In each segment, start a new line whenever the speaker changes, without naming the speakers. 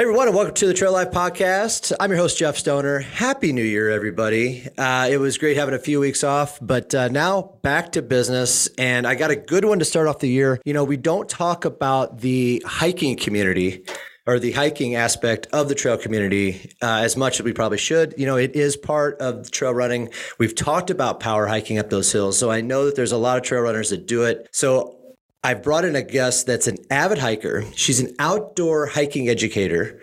Hey everyone, and welcome to the Trail Life Podcast. I'm your host Jeff Stoner. Happy New Year, everybody! Uh, it was great having a few weeks off, but uh, now back to business, and I got a good one to start off the year. You know, we don't talk about the hiking community or the hiking aspect of the trail community uh, as much as we probably should. You know, it is part of trail running. We've talked about power hiking up those hills, so I know that there's a lot of trail runners that do it. So I've brought in a guest that's an avid hiker. She's an outdoor hiking educator,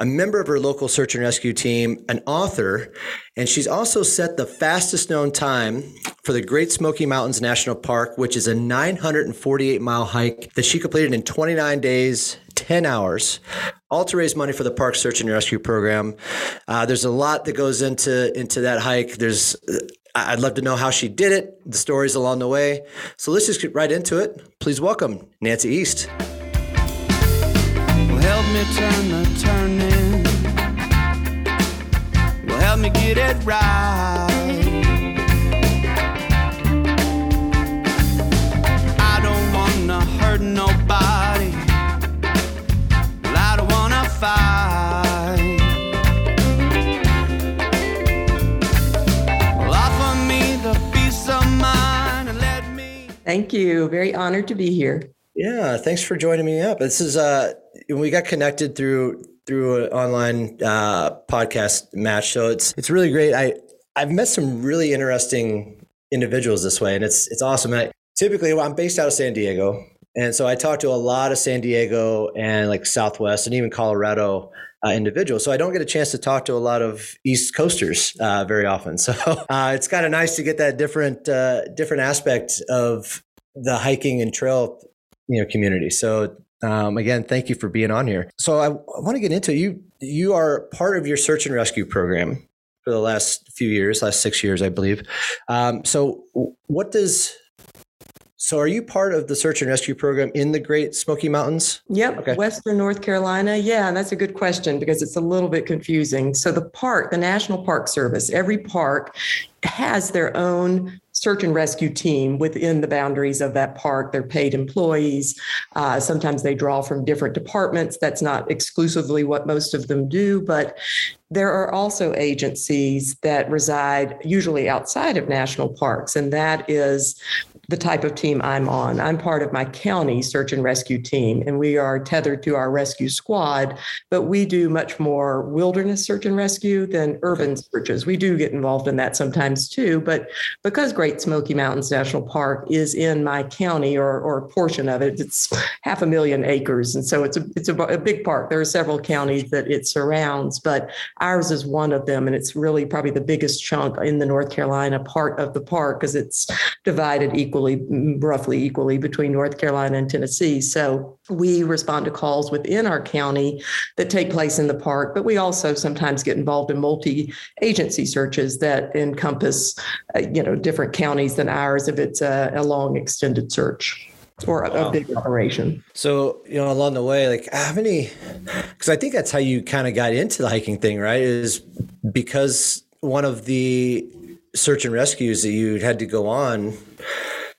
a member of her local search and rescue team, an author, and she's also set the fastest known time for the Great Smoky Mountains National Park, which is a 948 mile hike that she completed in 29 days, 10 hours, all to raise money for the park search and rescue program. Uh, there's a lot that goes into into that hike. There's I'd love to know how she did it, the stories along the way. So let's just get right into it. Please welcome Nancy East.
Well, help me turn the turning. Well, help me get it right.
You. Very honored to be here.
Yeah, thanks for joining me up. This is uh we got connected through through an online uh, podcast match, so it's it's really great. I I've met some really interesting individuals this way, and it's it's awesome. I, typically, well, I'm based out of San Diego, and so I talk to a lot of San Diego and like Southwest and even Colorado uh, individuals. So I don't get a chance to talk to a lot of East Coasters uh, very often. So uh, it's kind of nice to get that different uh, different aspect of the hiking and trail you know community. So um, again, thank you for being on here. So I, I want to get into it. you. You are part of your search and rescue program for the last few years, last six years, I believe. Um, so what does so are you part of the search and rescue program in the Great Smoky Mountains?
Yep,
Okay.
Western North Carolina. Yeah, that's a good question because it's a little bit confusing. So the park, the National Park Service, every park has their own search and rescue team within the boundaries of that park. They're paid employees. Uh, sometimes they draw from different departments. That's not exclusively what most of them do, but there are also agencies that reside usually outside of national parks, and that is the type of team I'm on. I'm part of my county search and rescue team, and we are tethered to our rescue squad, but we do much more wilderness search and rescue than urban searches. We do get involved in that sometimes too, but because Great Smoky Mountains National Park is in my county or, or a portion of it, it's half a million acres. And so it's a, it's a, a big park. There are several counties that it surrounds, but ours is one of them. And it's really probably the biggest chunk in the North Carolina part of the park because it's divided equally, mm, roughly equally between North Carolina and Tennessee. So we respond to calls within our county that take place in the park, but we also sometimes get involved in multi-agency searches that encompass, uh, you know, different counties than ours if it's a, a long extended search or a, a big operation.
So, you know, along the way, like how many, because I think that's how you kind of got into the hiking thing, right? Is because one of the search and rescues that you had to go on,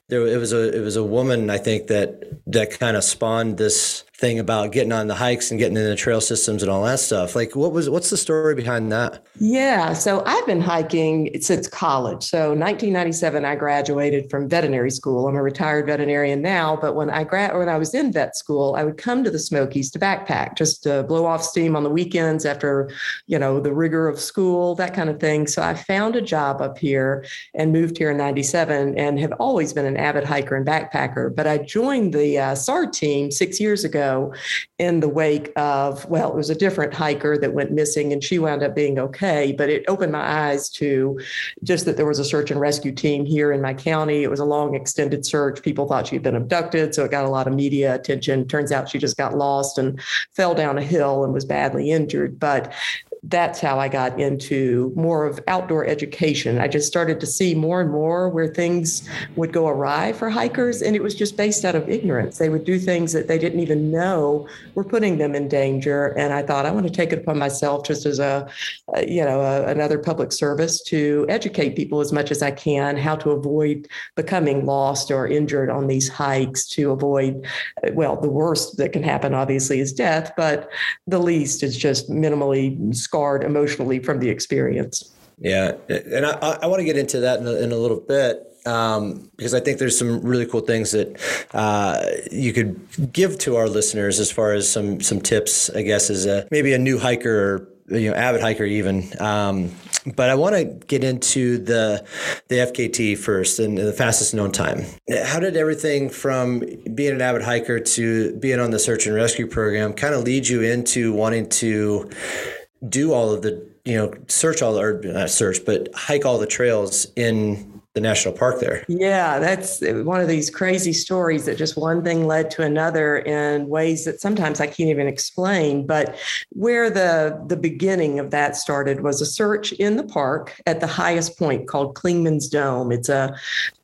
there it was a it was a woman I think that that kind of spawned this thing about getting on the hikes and getting in the trail systems and all that stuff. Like, what was what's the story behind that?
Yeah, so I've been hiking since college. So 1997, I graduated from veterinary school. I'm a retired veterinarian now, but when I grad when I was in vet school, I would come to the Smokies to backpack, just to blow off steam on the weekends after, you know, the rigor of school, that kind of thing. So I found a job up here and moved here in '97, and have always been an avid hiker and backpacker. But I joined the uh, SAR team six years ago in the wake of, well, it was a different hiker that went missing and she wound up being okay. But it opened my eyes to just that there was a search and rescue team here in my county. It was a long, extended search. People thought she had been abducted. So it got a lot of media attention. Turns out she just got lost and fell down a hill and was badly injured. But that's how I got into more of outdoor education. I just started to see more and more where things would go awry for hikers, and it was just based out of ignorance. They would do things that they didn't even know were putting them in danger. And I thought I want to take it upon myself just as a, uh, you know, a, another public service to educate people as much as I can how to avoid becoming lost or injured on these hikes, to avoid, uh, well, the worst that can happen obviously is death, but the least is just minimally scarred emotionally from the experience.
Yeah, and I, I want to get into that in a, in a little bit um, because I think there's some really cool things that uh, you could give to our listeners as far as some some tips. I guess as a maybe a new hiker or you know avid hiker even. Um, but I want to get into the the FKT first and the fastest known time. How did everything from being an avid hiker to being on the search and rescue program kind of lead you into wanting to do all of the you know search all or not search but hike all the trails in the national park there.
Yeah, that's uh, one of these crazy stories that just one thing led to another in ways that sometimes I can't even explain. But where the the beginning of that started was a search in the park at the highest point called Clingmans Dome. It's a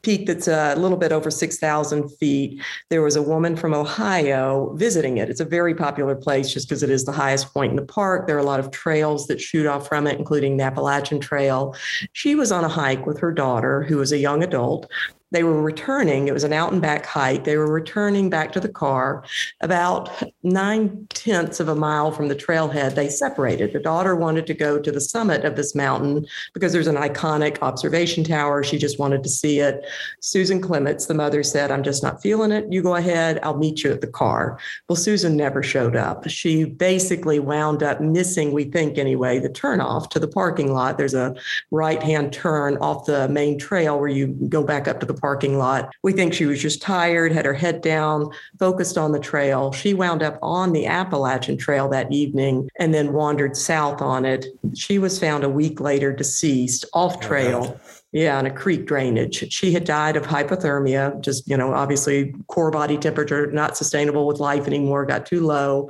peak that's uh, a little bit over 6,000 feet. There was a woman from Ohio visiting it. It's a very popular place just because it is the highest point in the park. There are a lot of trails that shoot off from it, including the Appalachian Trail. She was on a hike with her daughter, who was a young adult they were returning. It was an out and back hike. They were returning back to the car. About nine tenths of a mile from the trailhead, they separated. The daughter wanted to go to the summit of this mountain because there's an iconic observation tower. She just wanted to see it. Susan Clements, the mother, said, I'm just not feeling it. You go ahead. I'll meet you at the car. Well, Susan never showed up. She basically wound up missing, we think anyway, the turnoff to the parking lot. There's a right hand turn off the main trail where you go back up to the parking lot. We think she was just tired, had her head down, focused on the trail. She wound up on the Appalachian Trail that evening and then wandered south on it. She was found a week later deceased off oh, trail. Oh, yeah, on a creek drainage. She had died of hypothermia, just, you know, obviously core body temperature not sustainable with life anymore, got too low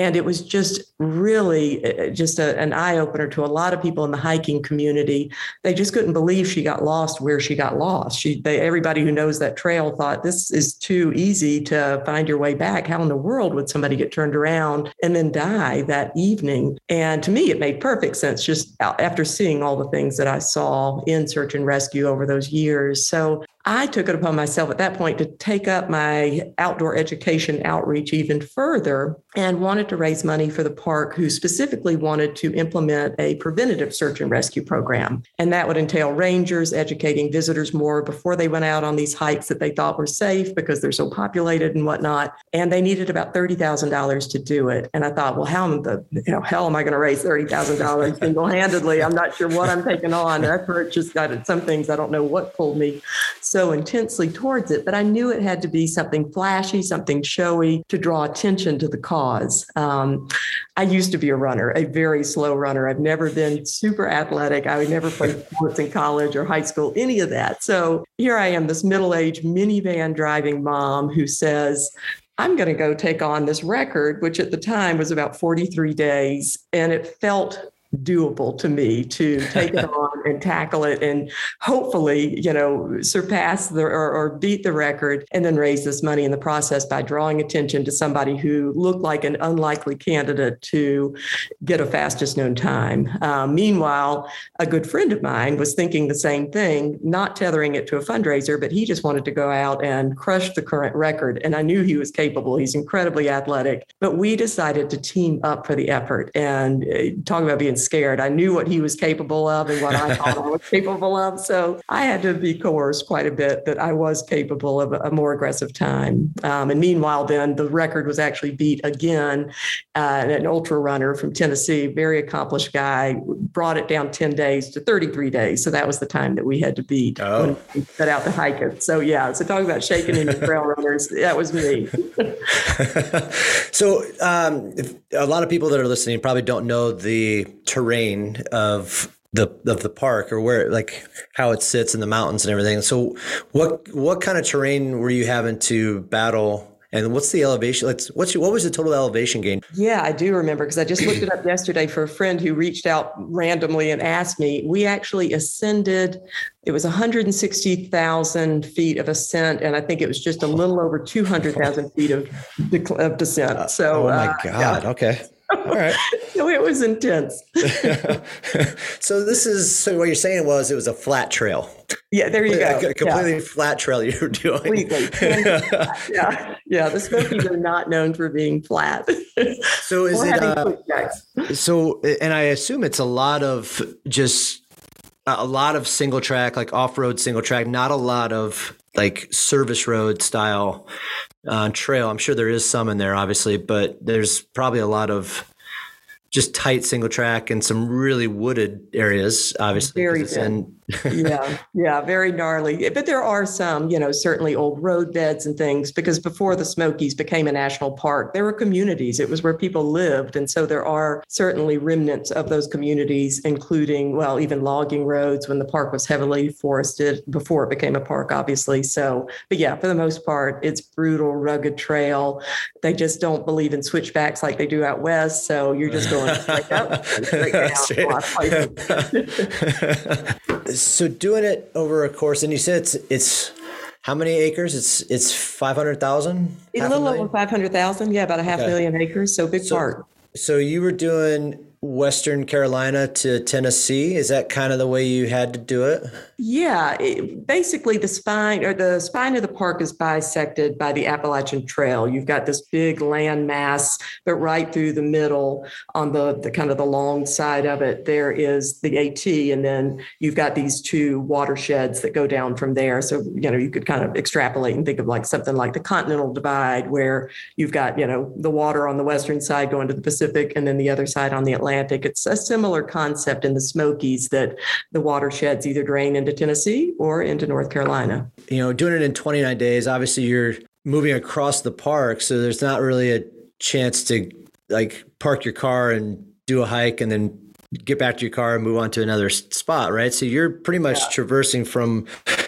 and it was just really uh, uh, just a, an eye opener to a lot of people in the hiking community. They just couldn't believe she got lost where she got lost. She, they, everybody who knows that trail thought this is too easy to find your way back. How in the world would somebody get turned around and then die that evening? And to me, it made perfect sense just after seeing all the things that I saw in search and rescue over those years. So I took it upon myself at that point to take up my outdoor education outreach even further and wanted to raise money for the park, who specifically wanted to implement a preventative search and rescue program. And that would entail rangers educating visitors more before they went out on these hikes that they thought were safe because they're so populated and whatnot. And they needed about $30,000 to do it. And I thought, well, how in the you know, hell am I going to raise $30,000 single handedly? I'm not sure what I'm taking on. I've just got some things I don't know what pulled me so intensely towards it, but I knew it had to be something flashy, something showy to draw attention to the cause. Um, I used to be a runner, a very slow runner. I've never been super athletic. I would never play sports in college or high school, any of that. So here I am, this middle aged minivan driving mom who says, I'm going to go take on this record, which at the time was about 43 days. And it felt doable to me to take it on and tackle it and hopefully you know surpass the or, or, beat the record and then raise this money in the process by drawing attention to somebody who looked like an unlikely candidate to get a fastest known time. Um, meanwhile a good friend of mine was thinking the same thing not tethering it to a fundraiser but he just wanted to go out and crush the current record. And i knew he was capable. He's incredibly athletic. But we decided to team up for the effort. And uh, talk about being scared. I knew what he was capable of and what I thought I was capable of. So I had to be coerced quite a bit that I was capable of a more aggressive time. Um, and meanwhile, then the record was actually beat again. Uh, an ultra runner from Tennessee, very accomplished guy, brought it down 10 days to 33 days. So that was the time that we had to beat oh. when we set out to hike it. So yeah, so talking about shaking in the trail runners, that was me.
so um, a lot of people that are listening probably don't know the terrain of the of the park or where like how it sits in the mountains and everything. So what what kind of terrain were you having to battle And what's the elevation? Let's what's your, what was the total elevation gain?
Yeah, I do remember because I just looked it up yesterday for a friend who reached out randomly and asked me. We actually ascended. It was 160,000 feet of ascent, and I think it was just a little over 200,000 feet of, of descent. So,
oh my
uh,
god!
yeah.
Okay. All right.
so it was intense.
so this is so what you're saying was it was a flat trail.
Yeah, there you go.
A completely
yeah.
flat trail you're doing.
Completely. yeah, yeah. The Smokies are not known for being flat.
So is it? Uh, so and I assume it's a lot of just a lot of single track, like off road single track, not a lot of like service road style uh, trail. I'm sure there is some in there, obviously, but there's probably a lot of just tight single track and some really wooded areas, obviously.
Very
it's in-
yeah, yeah, very gnarly. But there are some, you know, certainly old roadbeds and things because before the Smokies became a national park, there were communities. It was where people lived. And so there are certainly remnants of those communities, including, well, even logging roads when the park was heavily forested before it became a park, obviously. So, but yeah, for the most part, it's brutal, rugged trail. They just don't believe in switchbacks like they do out west. So you're just going straight up, and straight down.
Straight-
a lot of places.
so doing it over a course, and you said it's it's how many acres? It's it's five hundred thousand.
A little over 500,000. Yeah, about a half
Okay.
million acres. So big park.
So you were doing Western Carolina to Tennessee. Is that kind of the way you had to do it?
Yeah, it, basically the spine or the spine of the park is bisected by the Appalachian Trail. You've got this big land mass, but right through the middle on the, the kind of the long side of it, there is the AT, and then you've got these two watersheds that go down from there. So, you know, you could kind of extrapolate and think of like something like the Continental Divide, where you've got, you know, the water on the western side going to the Pacific and then the other side on the Atlantic. It's a similar concept in the Smokies that the watersheds either drain into Tennessee or into North Carolina.
You know, doing it in 29 days, obviously you're moving across the park. So there's not really a chance to like park your car and do a hike and then get back to your car and move on to another spot, right? So you're pretty much traversing from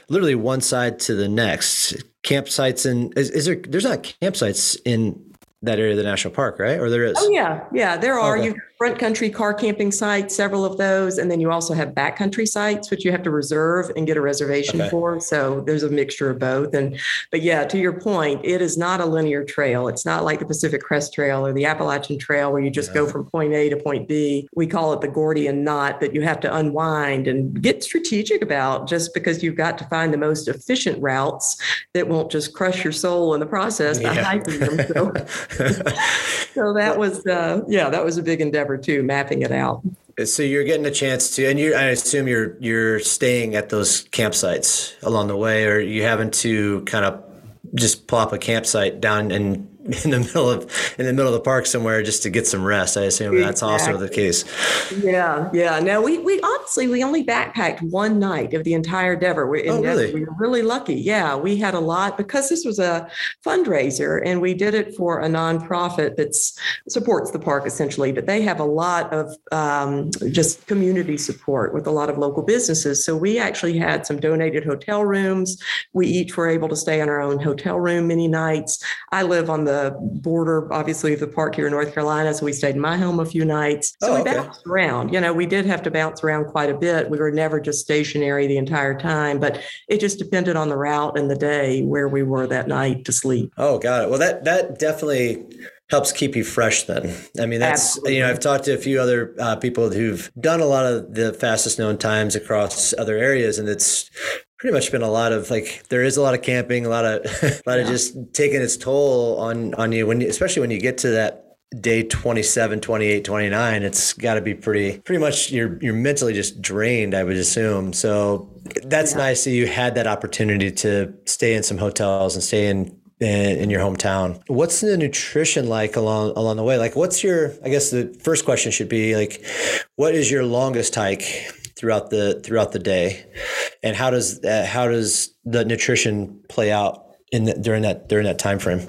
literally one side to the next. Campsites and is, is there, there's not campsites in that area of the national park, right? Or there is?
Oh yeah, yeah. There are
Okay.
you front country car camping sites, several of those, and then you also have backcountry sites which you have to reserve and get a reservation
Okay.
for. So there's a mixture of both. And but yeah, to your point, it is not a linear trail. It's not like the Pacific Crest Trail or the Appalachian Trail where you just go from point A to point B. We call it the Gordian knot that you have to unwind and get strategic about just because you've got to find the most efficient routes that won't just crush your soul in the process by
Yeah.
hiking them. So so that was uh yeah that was a big endeavor too mapping it out.
So you're getting a chance to, and you, I assume you're you're staying at those campsites along the way, or you having to kind of just plop a campsite down in in the middle of in the middle of the park somewhere just to get some rest. I assume that's also the case.
yeah yeah. No we we honestly we only backpacked one night of the entire endeavor we,
Oh, really?
we were really lucky. Yeah we had a lot because this was a fundraiser and we did it for a nonprofit that supports the park essentially but they have a lot of um, just community support with a lot of local businesses. So we actually had some donated hotel rooms. We each were able to stay in our own hotel room many nights. I live on the border, obviously, of the park here in North Carolina. So we stayed in my home a few nights. So
Oh,
we
okay.
bounced around. You know, we did have to bounce around quite a bit. We were never just stationary the entire time, but it just depended on the route and the day where we were that night to sleep.
Oh, got it. Well, that that definitely helps keep you fresh. Then, I mean, that's you know, I've talked to a few other uh, people who've done a lot of the fastest known times across other areas, and it's pretty much been a lot of like there is a lot of camping, a lot of a lot of just taking its toll on on you. When you, especially when you get to that day 27 28 29 it's got to be pretty pretty much you're you're mentally just drained i would assume. So that's nice that you had that opportunity to stay in some hotels and stay in, in your hometown. What's the nutrition like along along the way? Like what's your i guess the first question should be like what is your longest hike throughout the throughout the day? And how does uh, how does the nutrition play out in the, during that during that time frame?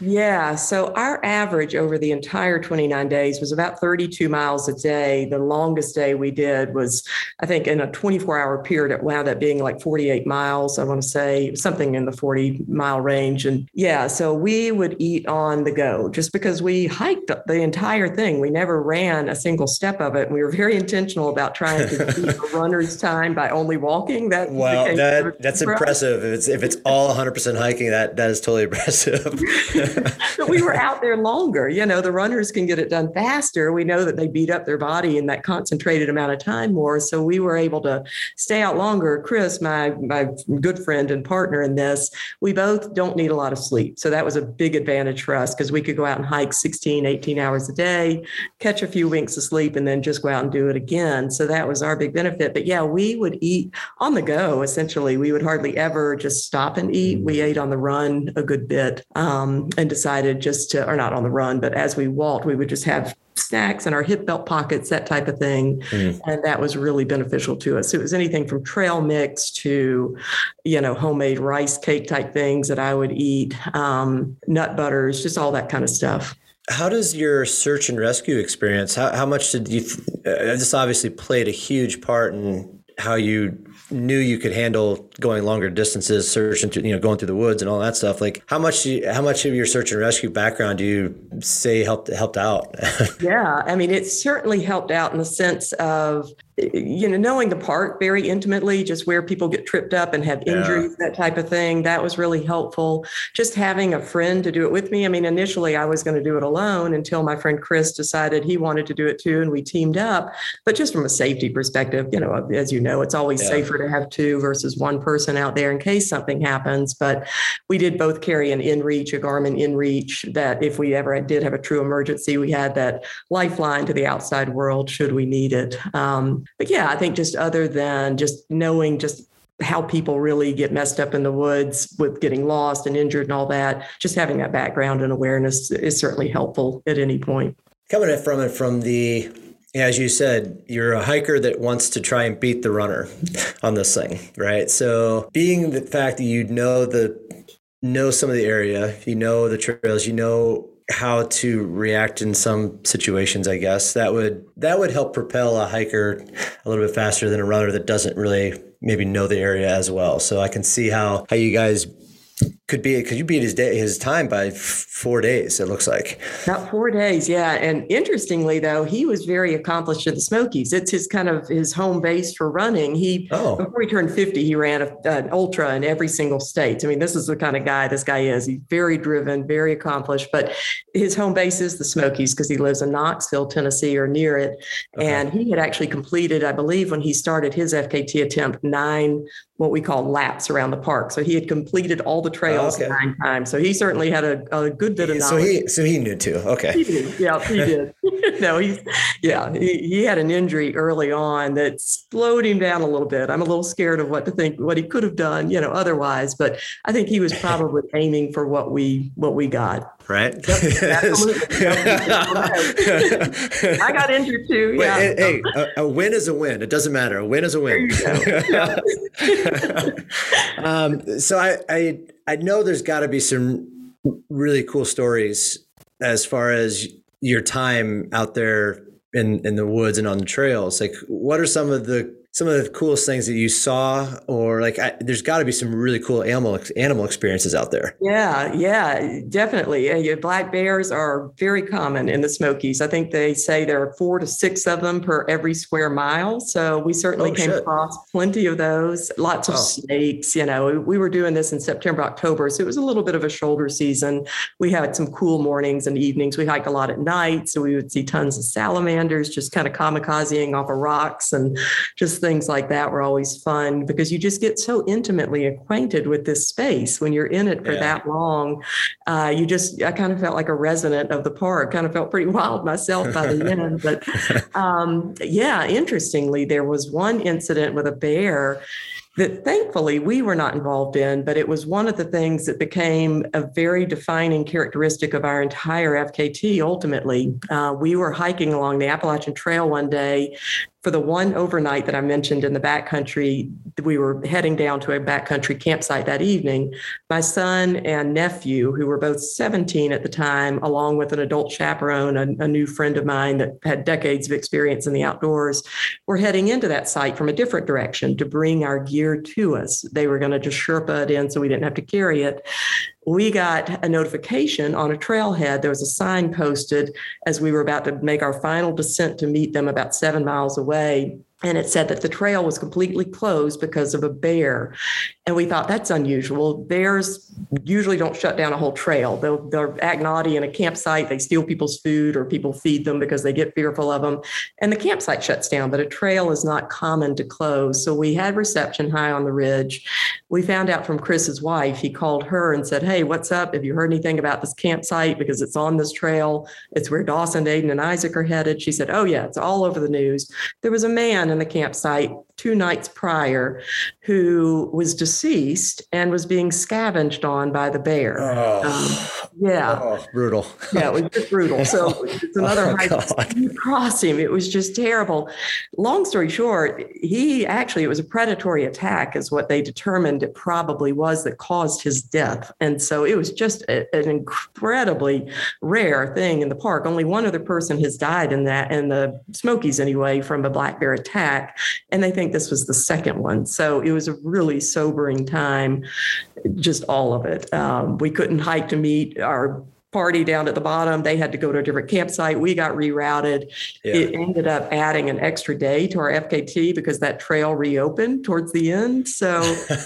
Yeah, so our average over the entire 29 days was about 32 miles a day. The longest day we did was, I think, in a 24 hour period, it wound up being like 48 miles. I want to say something in the 40 mile range. And yeah, so we would eat on the go just because we hiked the entire thing. We never ran a single step of it. And we were very intentional about trying to beat a runner's time by only walking. That
wow, that that's impressive. If it's if it's all 100% hiking, that that is totally impressive.
but we were out there longer. You know, the runners can get it done faster. We know that they beat up their body in that concentrated amount of time more. So we were able to stay out longer. Chris, my my good friend and partner in this, we both don't need a lot of sleep. So that was a big advantage for us because we could go out and hike 16, 18 hours a day, catch a few winks of sleep, and then just go out and do it again. So that was our big benefit. But yeah, we would eat on the go essentially. We would hardly ever just stop and eat. We ate on the run a good bit um, and decided just to, or not on the run, but as we walked, we would just have snacks in our hip belt pockets, that type of thing. Mm. And that was really beneficial to us. It was anything from trail mix to, you know, homemade rice cake type things that I would eat, um, nut butters, just all that kind of stuff.
How does your search and rescue experience? How, how much did you? Uh, this obviously played a huge part in how you knew you could handle going longer distances, searching through, you know, going through the woods and all that stuff. Like, how much, you, how much of your search and rescue background do you say helped helped out?
yeah, I mean, it certainly helped out in the sense of you know, knowing the park very intimately, just where people get tripped up and have injuries, yeah. that type of thing, that was really helpful. Just having a friend to do it with me. I mean, initially I was going to do it alone until my friend Chris decided he wanted to do it too, and we teamed up. But just from a safety perspective, you know, as you know, it's always yeah. safer to have two versus one person out there in case something happens. But we did both carry an InReach, a Garmin InReach, that if we ever did have a true emergency, we had that lifeline to the outside world should we need it. Um, but yeah, I think just other than just knowing just how people really get messed up in the woods with getting lost and injured and all that, just having that background and awareness is certainly helpful at any point.
Coming from it from the as you said, you're a hiker that wants to try and beat the runner on this thing, right? So, being the fact that you know the know some of the area, you know the trails, you know how to react in some situations i guess that would that would help propel a hiker a little bit faster than a runner that doesn't really maybe know the area as well so i can see how how you guys could be could you beat his day his time by four days it looks like.
About four days yeah and interestingly though he was very accomplished in the smokies. It's his kind of his home base for running. He oh. before he turned 50 he ran a, an ultra in every single state. I mean this is the kind of guy this guy is. He's very driven very accomplished but his home base is the smokies because he lives in knoxville tennessee or near it. Okay. and he had actually completed i believe when he started his fkt attempt nine what we call laps around the park. So he had completed all the trails oh, okay. nine times. So he certainly had a, a good bit of knowledge.
So he so he knew too. Okay.
He did. Yeah, he did. no, he's yeah, he, he had an injury early on that slowed him down a little bit. I'm a little scared of what to think what he could have done, you know, otherwise. But I think he was probably aiming for what we what we got.
Right.
Yep, absolutely. I got injured too.
Yeah. Wait, hey, a, a, win is a win. It doesn't matter. A win is a win. um, so I, I I know there's got to be some really cool stories as far as your time out there in in the woods and on the trails. Like, what are some of the some of the coolest things that you saw or like I, there's got to be some really cool animal animal experiences out there.
Yeah yeah definitely. Black bears are very common in the smokies. I think they say there are four to six of them per every square mile. So we certainly oh, came shit. across plenty of those. Lots of oh. snakes you know we were doing this in september october so it was a little bit of a shoulder season. We had some cool mornings and evenings. We hiked a lot at night so we would see tons of salamanders just kind of kamikazing off of rocks and just things like that were always fun because you just get so intimately acquainted with this space when you're in it for yeah. that long. Uh, you just, I kind of felt like a resident of the park, kind of felt pretty wild myself by the end. But um, yeah, interestingly, there was one incident with a bear that thankfully we were not involved in, but it was one of the things that became a very defining characteristic of our entire FKT ultimately. Uh, we were hiking along the Appalachian Trail one day for the one overnight that I mentioned in the backcountry, we were heading down to a backcountry campsite that evening. My son and nephew, who were both 17 at the time, along with an adult chaperone, a, a new friend of mine that had decades of experience in the outdoors, were heading into that site from a different direction to bring our gear to us. They were going to just Sherpa it in so we didn't have to carry it we got a notification on a trailhead. There was a sign posted as we were about to make our final descent to meet them about seven miles away and it said that the trail was completely closed because of a bear. And we thought that's unusual. Bears usually don't shut down a whole trail. They'll, they're act naughty in a campsite. They steal people's food or people feed them because they get fearful of them. And the campsite shuts down, but a trail is not common to close. So we had reception high on the ridge. We found out from Chris's wife, he called her and said, Hey, what's up? Have you heard anything about this campsite? Because it's on this trail. It's where Dawson, Aiden, and Isaac are headed. She said, Oh, yeah, it's all over the news. There was a man in the campsite two nights prior who was deceased and was being scavenged on by the bear. Oh,
um, yeah. Oh, brutal.
yeah, it was just brutal. So it's another oh, hike across him. It was just terrible. Long story short, he actually, it was a predatory attack, is what they determined it probably was that caused his death. And so it was just a, an incredibly rare thing in the park. Only one other person has died in that, in the Smokies anyway, from a black bear attack. And they think think this was the second one. So it was a really sobering time, just all of it. Um, we couldn't hike to meet our party down at the bottom. They had to go to a different campsite. We got rerouted. Yeah. It ended up adding an extra day to our FKT because that trail reopened towards the end. So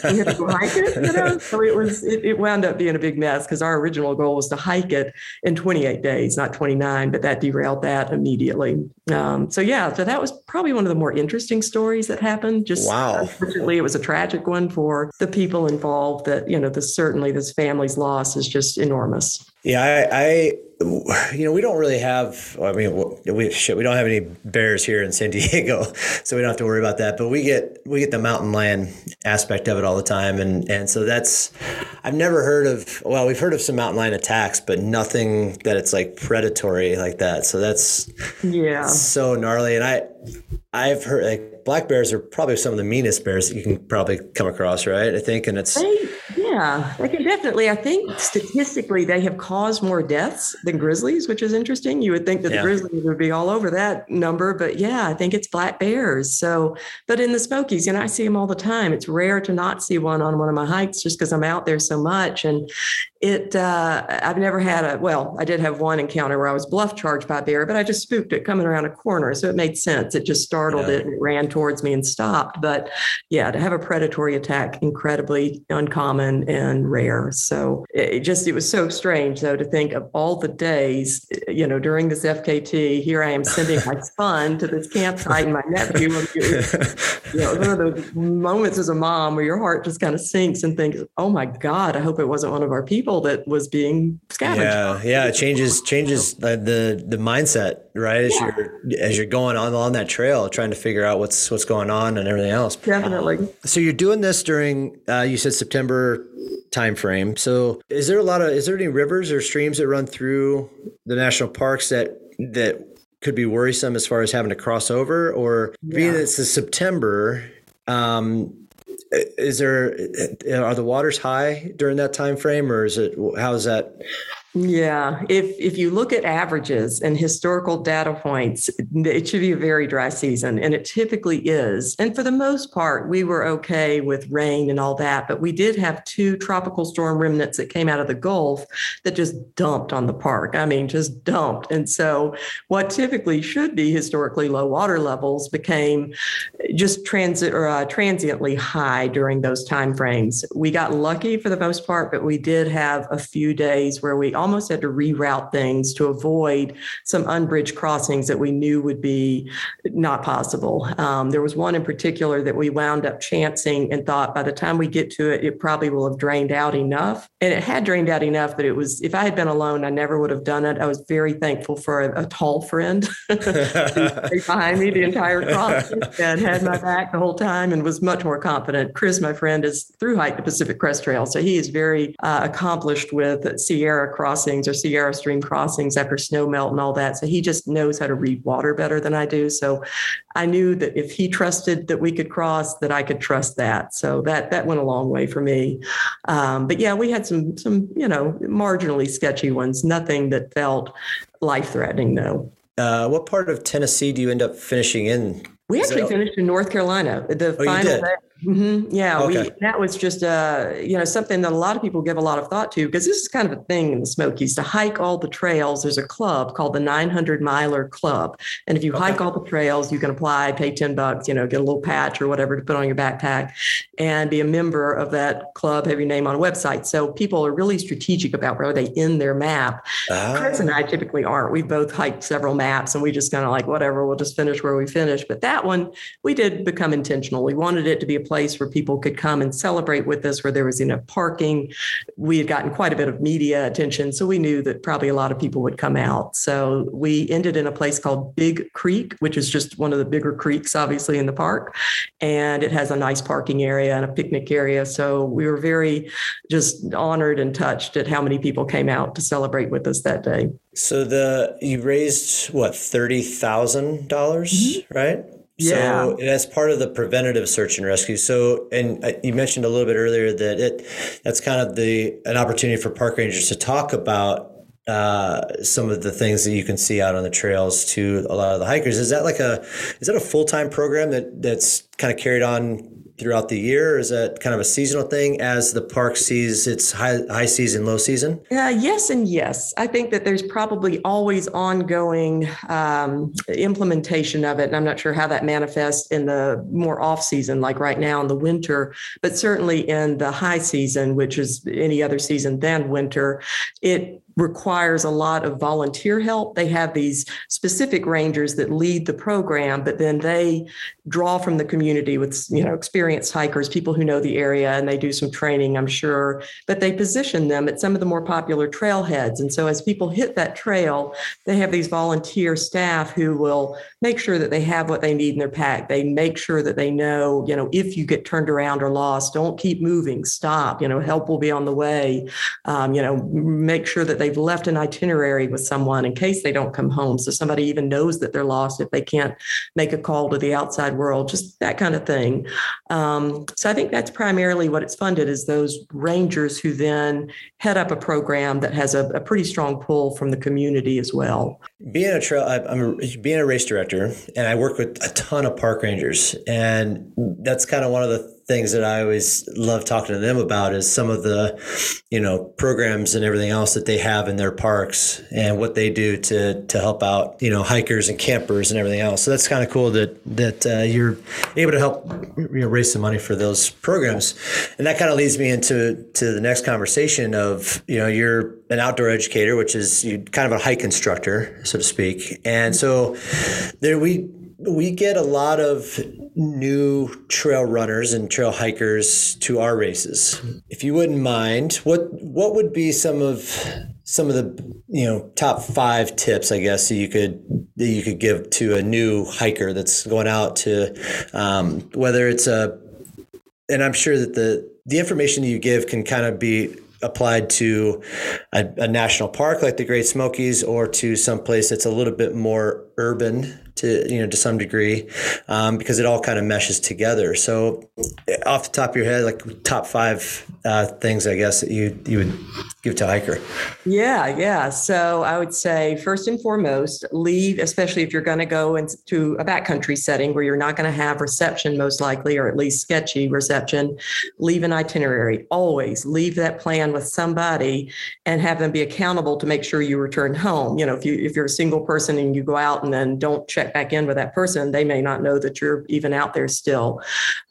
we had to go hike it, you know. So it was it, it wound up being a big mess because our original goal was to hike it in 28 days, not 29, but that derailed that immediately. Um, so yeah, so that was probably one of the more interesting stories that happened. Just
wow.
unfortunately, it was a tragic one for the people involved. That you know, this certainly this family's loss is just enormous.
Yeah, I, I, you know, we don't really have. I mean, we shit, we don't have any bears here in San Diego, so we don't have to worry about that. But we get we get the mountain lion aspect of it all the time, and and so that's. I've never heard of. Well, we've heard of some mountain lion attacks, but nothing that it's like predatory like that. So that's
yeah,
so gnarly. And I, I've heard like black bears are probably some of the meanest bears that you can probably come across, right? I think, and it's
they, yeah, they can definitely. I think statistically they have caused more deaths than grizzlies, which is interesting. You would think that yeah. the grizzlies would be all over that number, but yeah, I think it's black bears. So, but in the Smokies, you know, I see them all the time. It's rare to not see one on one of my hikes just because I'm out there so much, and it uh, i've never had a well i did have one encounter where i was bluff charged by a bear but i just spooked it coming around a corner. So it made sense. It just startled yeah. it and it ran towards me and stopped. But yeah to have a predatory attack incredibly uncommon and rare. So it just it was so strange though to think of all the days you know during this fkt here i am sending my son to this campsite and my nephew you know one of those moments as a mom where your heart just kind of sinks and thinks oh my god i hope it wasn't one of our people people that was being scavenged.
Yeah, yeah, it changes changes the the, the mindset, right? As yeah. you're as you're going on on that trail, trying to figure out what's what's going on and everything else.
Definitely.
So you're doing this during uh, you said September time frame. So is there a lot of is there any rivers or streams that run through the national parks that that could be worrisome as far as having to cross over or yeah. being it's a September um, is there are the waters high during that time frame or is it how is that
yeah, if if you look at averages and historical data points, it should be a very dry season, and it typically is. And for the most part, we were okay with rain and all that, but we did have two tropical storm remnants that came out of the Gulf that just dumped on the park. I mean, just dumped. And so, what typically should be historically low water levels became just transit or uh, transiently high during those time frames. We got lucky for the most part, but we did have a few days where we almost had to reroute things to avoid some unbridged crossings that we knew would be not possible. Um, there was one in particular that we wound up chancing and thought by the time we get to it, it probably will have drained out enough. And it had drained out enough that it was, if I had been alone, I never would have done it. I was very thankful for a, a tall friend behind me the entire crossing and had my back the whole time and was much more confident. Chris, my friend, is through hike the Pacific Crest Trail. So he is very uh, accomplished with Sierra crossing crossings or Sierra Stream crossings after snow melt and all that. So he just knows how to read water better than I do. So I knew that if he trusted that we could cross, that I could trust that. So that that went a long way for me. Um, but yeah, we had some some you know marginally sketchy ones. Nothing that felt life threatening though.
Uh, what part of Tennessee do you end up finishing in?
We actually finished in North Carolina. The
oh,
final day, Mm-hmm. Yeah,
okay.
we that was just uh, you know something that a lot of people give a lot of thought to because this is kind of a thing in the Smokies to hike all the trails. There's a club called the 900 Miler Club, and if you okay. hike all the trails, you can apply, pay 10 bucks, you know, get a little patch or whatever to put on your backpack, and be a member of that club. Have your name on a website. So people are really strategic about where they end their map. Ah. Chris and I typically aren't. We both hiked several maps, and we just kind of like whatever. We'll just finish where we finish. But that one, we did become intentional. We wanted it to be a place where people could come and celebrate with us, where there was enough parking. We had gotten quite a bit of media attention, so we knew that probably a lot of people would come out. So we ended in a place called Big Creek, which is just one of the bigger creeks, obviously, in the park. And it has a nice parking area and a picnic area. So we were very just honored and touched at how many people came out to celebrate with us that day.
So the you raised what thirty thousand dollars, mm-hmm. right?
Yeah.
So as part of the preventative search and rescue. So, and you mentioned a little bit earlier that it that's kind of the an opportunity for park rangers to talk about uh, some of the things that you can see out on the trails to a lot of the hikers. Is that like a is that a full time program that that's kind of carried on throughout the year? Is that kind of a seasonal thing as the park sees its high, high season, low season?
Uh, yes, and yes. I think that there's probably always ongoing um, implementation of it. And I'm not sure how that manifests in the more off season, like right now in the winter, but certainly in the high season, which is any other season than winter, it requires a lot of volunteer help. They have these specific rangers that lead the program, but then they draw from the community with you know experienced hikers, people who know the area, and they do some training, I'm sure. But they position them at some of the more popular trailheads, and so as people hit that trail, they have these volunteer staff who will make sure that they have what they need in their pack. They make sure that they know, you know, if you get turned around or lost, don't keep moving, stop. You know, help will be on the way. Um, you know, make sure that they've left an itinerary with someone in case they don't come home. So somebody even knows that they're lost if they can't make a call to the outside world, just that kind of thing. Um, so I think that's primarily what it's funded is those rangers who then head up a program that has a, a pretty strong pull from the community as well.
Being a trail, I'm being a race director, and I work with a ton of park rangers, and that's kind of one of the things that I always love talking to them about is some of the, you know, programs and everything else that they have in their parks and what they do to to help out, you know, hikers and campers and everything else. So that's kind of cool that that uh, you're able to help you know, raise some money for those programs, and that kind of leads me into to the next conversation of you know you're an outdoor educator, which is you kind of a hike instructor, so to speak, and so there we we get a lot of new trail runners and trail hikers to our races. If you wouldn't mind, what what would be some of some of the you know top five tips, I guess, that you could that you could give to a new hiker that's going out to um, whether it's a and I'm sure that the the information that you give can kind of be applied to a, a, national park like the Great Smokies or to some place that's a little bit more urban to you know to some degree um, because it all kind of meshes together. So, off the top of your head, like top five uh, things, I guess that you you would give to a hiker.
Yeah, yeah. So I would say first and foremost, leave, especially if you're going to go into a backcountry setting where you're not going to have reception, most likely, or at least sketchy reception. Leave an itinerary. Always leave that plan with somebody and have them be accountable to make sure you return home. You know, if you if you're a single person and you go out and then don't check back in with that person, they may not know that you're even out there still.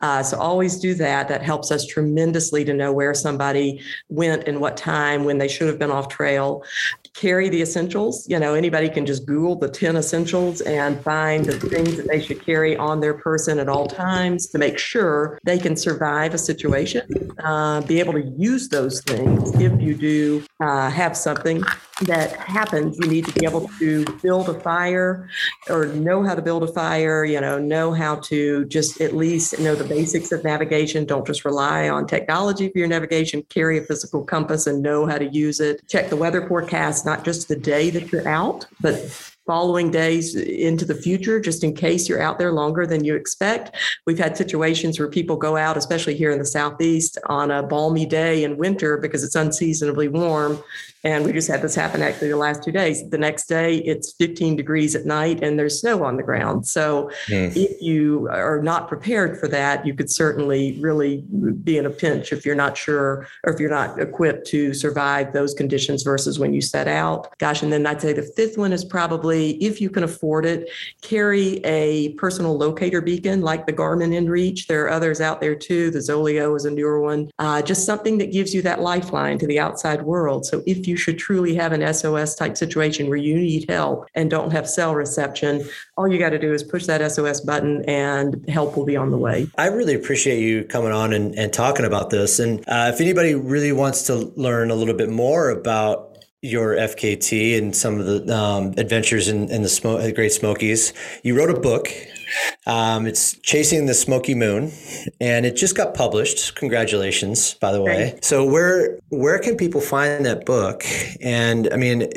Uh, so always do that. That helps us tremendously to know where somebody went and what time when they should have been off trail carry the essentials. You know, anybody can just Google the 10 essentials and find the things that they should carry on their person at all times to make sure they can survive a situation, uh, be able to use those things if you do uh, have something that happens, you need to be able to build a fire or know how to build a fire, you know, know how to just at least know the basics of navigation. Don't just rely on technology for your navigation, carry a physical compass and know how to use it. Check the weather forecast, not just the day that you're out, but following days into the future, just in case you're out there longer than you expect. We've had situations where people go out, especially here in the Southeast, on a balmy day in winter because it's unseasonably warm and we just had this happen actually the last two days. The next day, it's 15 degrees at night and there's snow on the ground. So, mm. if you are not prepared for that, you could certainly really be in a pinch if you're not sure or if you're not equipped to survive those conditions versus when you set out. Gosh, and then I'd say the fifth one is probably if you can afford it, carry a personal locator beacon like the Garmin InReach. There are others out there too. The Zoleo is a newer one. Uh, just something that gives you that lifeline to the outside world. So, if you should truly have an SOS type situation where you need help and don't have cell reception, all you got to do is push that SOS button and help will be on the way.
I really appreciate you coming on and, and talking about this. And uh, if anybody really wants to learn a little bit more about your FKT and some of the um, adventures in, in the Sm- Great Smokies, you wrote a book um, it's Chasing the Smokies Moon, and it just got published. Congratulations, by the way. Right. So where where can people find that book? And I mean,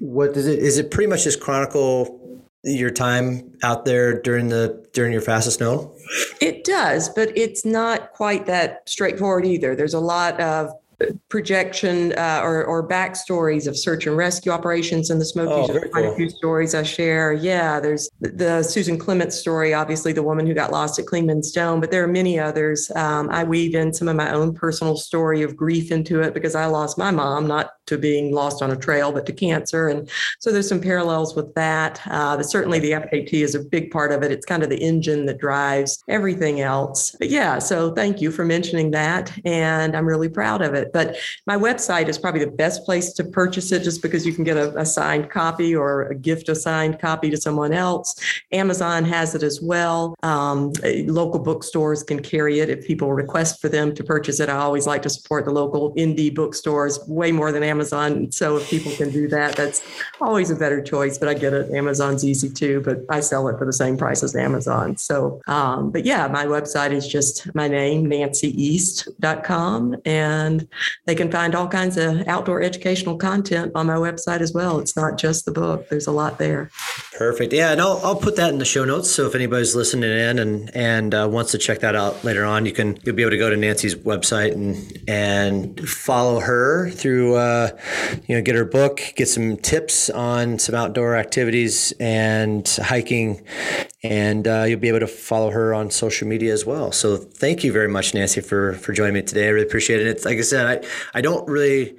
what is it? Is it pretty much just chronicle your time out there during the during your fastest snow?
It does, but it's not quite that straightforward either. There's a lot of projection uh, or, or backstories of search and rescue operations in the Smokies. Oh, quite cool. a few stories I share. Yeah, there's the Susan Clements story, obviously the woman who got lost at Clingmans Dome, but there are many others. Um, I weave in some of my own personal story of grief into it because I lost my mom, not to being lost on a trail, but to cancer. And so there's some parallels with that. Uh, certainly the FKT is a big part of it. It's kind of the engine that drives everything else. But yeah, so thank you for mentioning that. And I'm really proud of it. But my website is probably the best place to purchase it just because you can get a, a signed copy or a gift a signed copy to someone else. Amazon has it as well. Um, local bookstores can carry it if people request for them to purchase it. I always like to support the local indie bookstores way more than Amazon. So if people can do that, that's always a better choice. But I get it. Amazon's easy too, but I sell it for the same price as Amazon. So, um, but yeah, my website is just my name, nancyeast.com. And they can find all kinds of outdoor educational content on my website as well. It's not just the book, there's a lot there.
Perfect. Yeah. And I'll, I'll put that in the show notes. So if anybody's listening in and, and uh, wants to check that out later on, you can, you'll be able to go to Nancy's website and, and follow her through, uh, you know, get her book, get some tips on some outdoor activities and hiking, and uh, you'll be able to follow her on social media as well. So thank you very much, Nancy, for for joining me today. I really appreciate it. It's like I said, I I don't really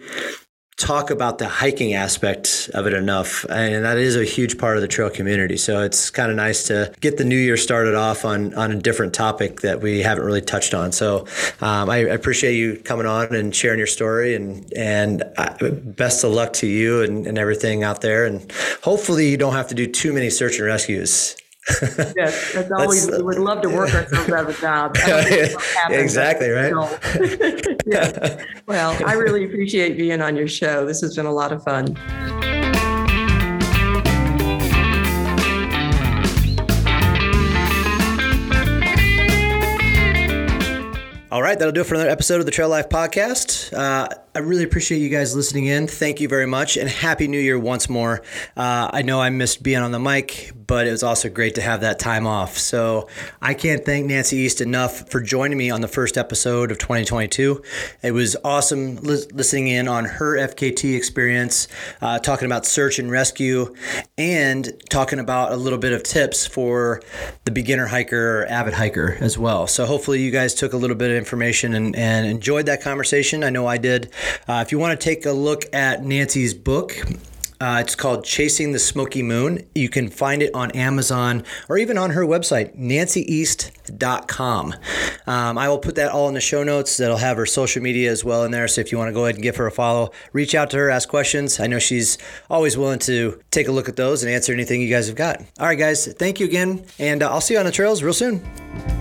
talk about the hiking aspect of it enough and that is a huge part of the trail community. So it's kind of nice to get the new year started off on on a different topic that we haven't really touched on. So um, I, I, appreciate you coming on and sharing your story and and uh, best of luck to you and, and everything out there. And hopefully you don't have to do too many search and rescues
yes, that's always we would love to work ourselves out of a job.
exactly right.
yeah. Well, I really appreciate being on your show. This has been a lot of fun.
All right, that'll do it for another episode of the Trail Life Podcast. Uh, I really appreciate you guys listening in. Thank you very much, and Happy New Year once more. Uh, I know I missed being on the mic, but it was also great to have that time off. So I can't thank Nancy East enough for joining me on the first episode of 2022. It was awesome li- listening in on her FKT experience, uh, talking about search and rescue, and talking about a little bit of tips for the beginner hiker or avid hiker as well. So hopefully you guys took a little bit of information and, and enjoyed that conversation. I know I did. Uh, if you want to take a look at Nancy's book, uh, it's called Chasing the Smokies Moon. You can find it on Amazon or even on her website, nancyeast.com. Um, I will put that all in the show notes. That'll have her social media as well in there. So if you want to go ahead and give her a follow, reach out to her, ask questions. I know she's always willing to take a look at those and answer anything you guys have got. All right, guys, thank you again. And uh, I'll see you on the trails real soon.